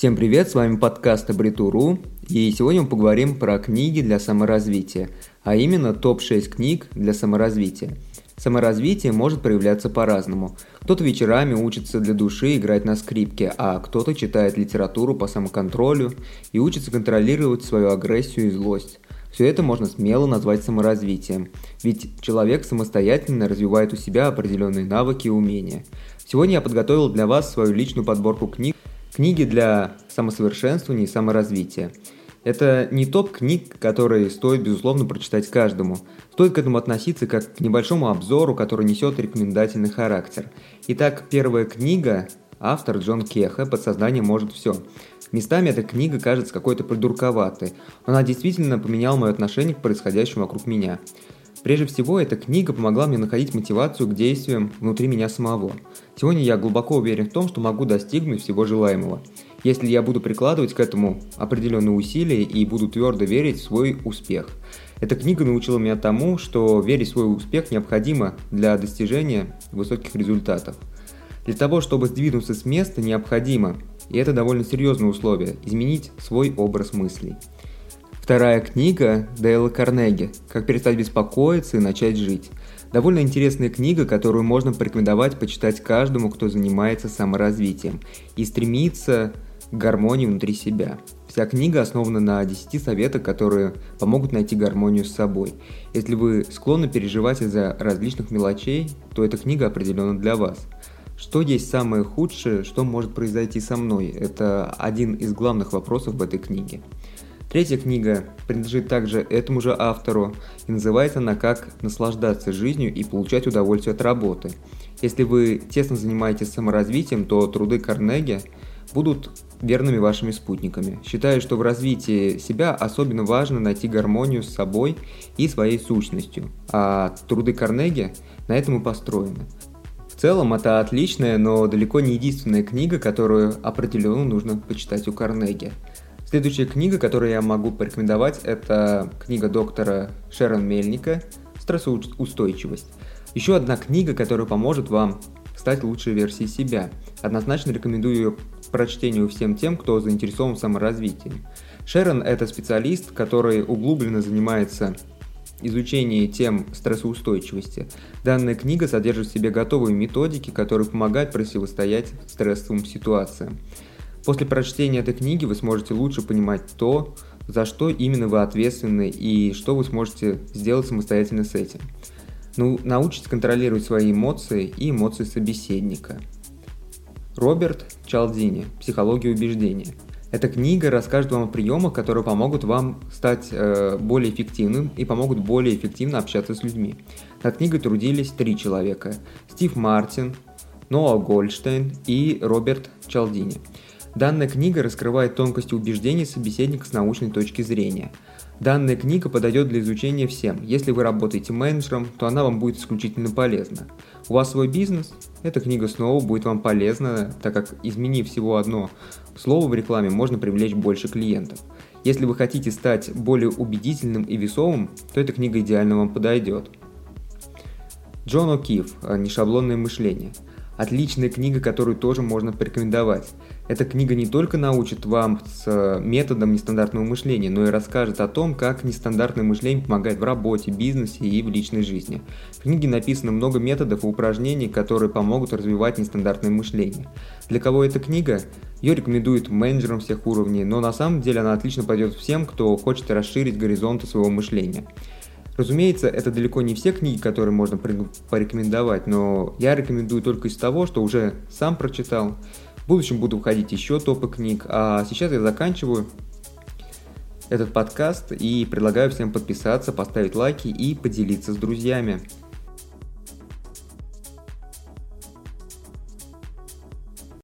Всем привет, с вами подкаст Абритуру, и сегодня мы поговорим про книги для саморазвития, а именно топ-6 книг для саморазвития. Саморазвитие может проявляться по-разному. Кто-то вечерами учится для души играть на скрипке, а кто-то читает литературу по самоконтролю и учится контролировать свою агрессию и злость. Все это можно смело назвать саморазвитием, ведь человек самостоятельно развивает у себя определенные навыки и умения. Сегодня я подготовил для вас свою личную подборку книг, Книги для самосовершенствования и саморазвития. Это не топ книг, которые стоит, безусловно, прочитать каждому. Стоит к этому относиться как к небольшому обзору, который несет рекомендательный характер. Итак, первая книга, автор Джон Кеха «Подсознание может все». Местами эта книга кажется какой-то придурковатой, но она действительно поменяла мое отношение к происходящему вокруг меня. Прежде всего, эта книга помогла мне находить мотивацию к действиям внутри меня самого. Сегодня я глубоко уверен в том, что могу достигнуть всего желаемого. Если я буду прикладывать к этому определенные усилия и буду твердо верить в свой успех. Эта книга научила меня тому, что верить в свой успех необходимо для достижения высоких результатов. Для того, чтобы сдвинуться с места, необходимо, и это довольно серьезное условие, изменить свой образ мыслей. Вторая книга Дейла Карнеги «Как перестать беспокоиться и начать жить». Довольно интересная книга, которую можно порекомендовать почитать каждому, кто занимается саморазвитием и стремится к гармонии внутри себя. Вся книга основана на 10 советах, которые помогут найти гармонию с собой. Если вы склонны переживать из-за различных мелочей, то эта книга определенно для вас. Что есть самое худшее, что может произойти со мной? Это один из главных вопросов в этой книге. Третья книга принадлежит также этому же автору и называется она «Как наслаждаться жизнью и получать удовольствие от работы». Если вы тесно занимаетесь саморазвитием, то труды Карнеги будут верными вашими спутниками. Считаю, что в развитии себя особенно важно найти гармонию с собой и своей сущностью, а труды Карнеги на этом и построены. В целом, это отличная, но далеко не единственная книга, которую определенно нужно почитать у Карнеги. Следующая книга, которую я могу порекомендовать, это книга доктора Шерон Мельника «Стрессоустойчивость». Еще одна книга, которая поможет вам стать лучшей версией себя. Однозначно рекомендую ее прочтению всем тем, кто заинтересован в саморазвитии. Шерон – это специалист, который углубленно занимается изучением тем стрессоустойчивости. Данная книга содержит в себе готовые методики, которые помогают противостоять стрессовым ситуациям. После прочтения этой книги вы сможете лучше понимать то, за что именно вы ответственны и что вы сможете сделать самостоятельно с этим. Ну, научитесь контролировать свои эмоции и эмоции собеседника. Роберт Чалдини «Психология убеждения». Эта книга расскажет вам о приемах, которые помогут вам стать э, более эффективным и помогут более эффективно общаться с людьми. Над книгой трудились три человека – Стив Мартин, Ноа Гольдштейн и Роберт Чалдини – Данная книга раскрывает тонкости убеждений собеседника с научной точки зрения. Данная книга подойдет для изучения всем. Если вы работаете менеджером, то она вам будет исключительно полезна. У вас свой бизнес? Эта книга снова будет вам полезна, так как изменив всего одно слово в рекламе, можно привлечь больше клиентов. Если вы хотите стать более убедительным и весомым, то эта книга идеально вам подойдет. Джон О'Кив «Нешаблонное мышление». Отличная книга, которую тоже можно порекомендовать. Эта книга не только научит вам с э, методом нестандартного мышления, но и расскажет о том, как нестандартное мышление помогает в работе, бизнесе и в личной жизни. В книге написано много методов и упражнений, которые помогут развивать нестандартное мышление. Для кого эта книга? Ее рекомендуют менеджерам всех уровней, но на самом деле она отлично пойдет всем, кто хочет расширить горизонты своего мышления. Разумеется, это далеко не все книги, которые можно порекомендовать, но я рекомендую только из того, что уже сам прочитал. В будущем буду выходить еще топы книг, а сейчас я заканчиваю этот подкаст и предлагаю всем подписаться, поставить лайки и поделиться с друзьями.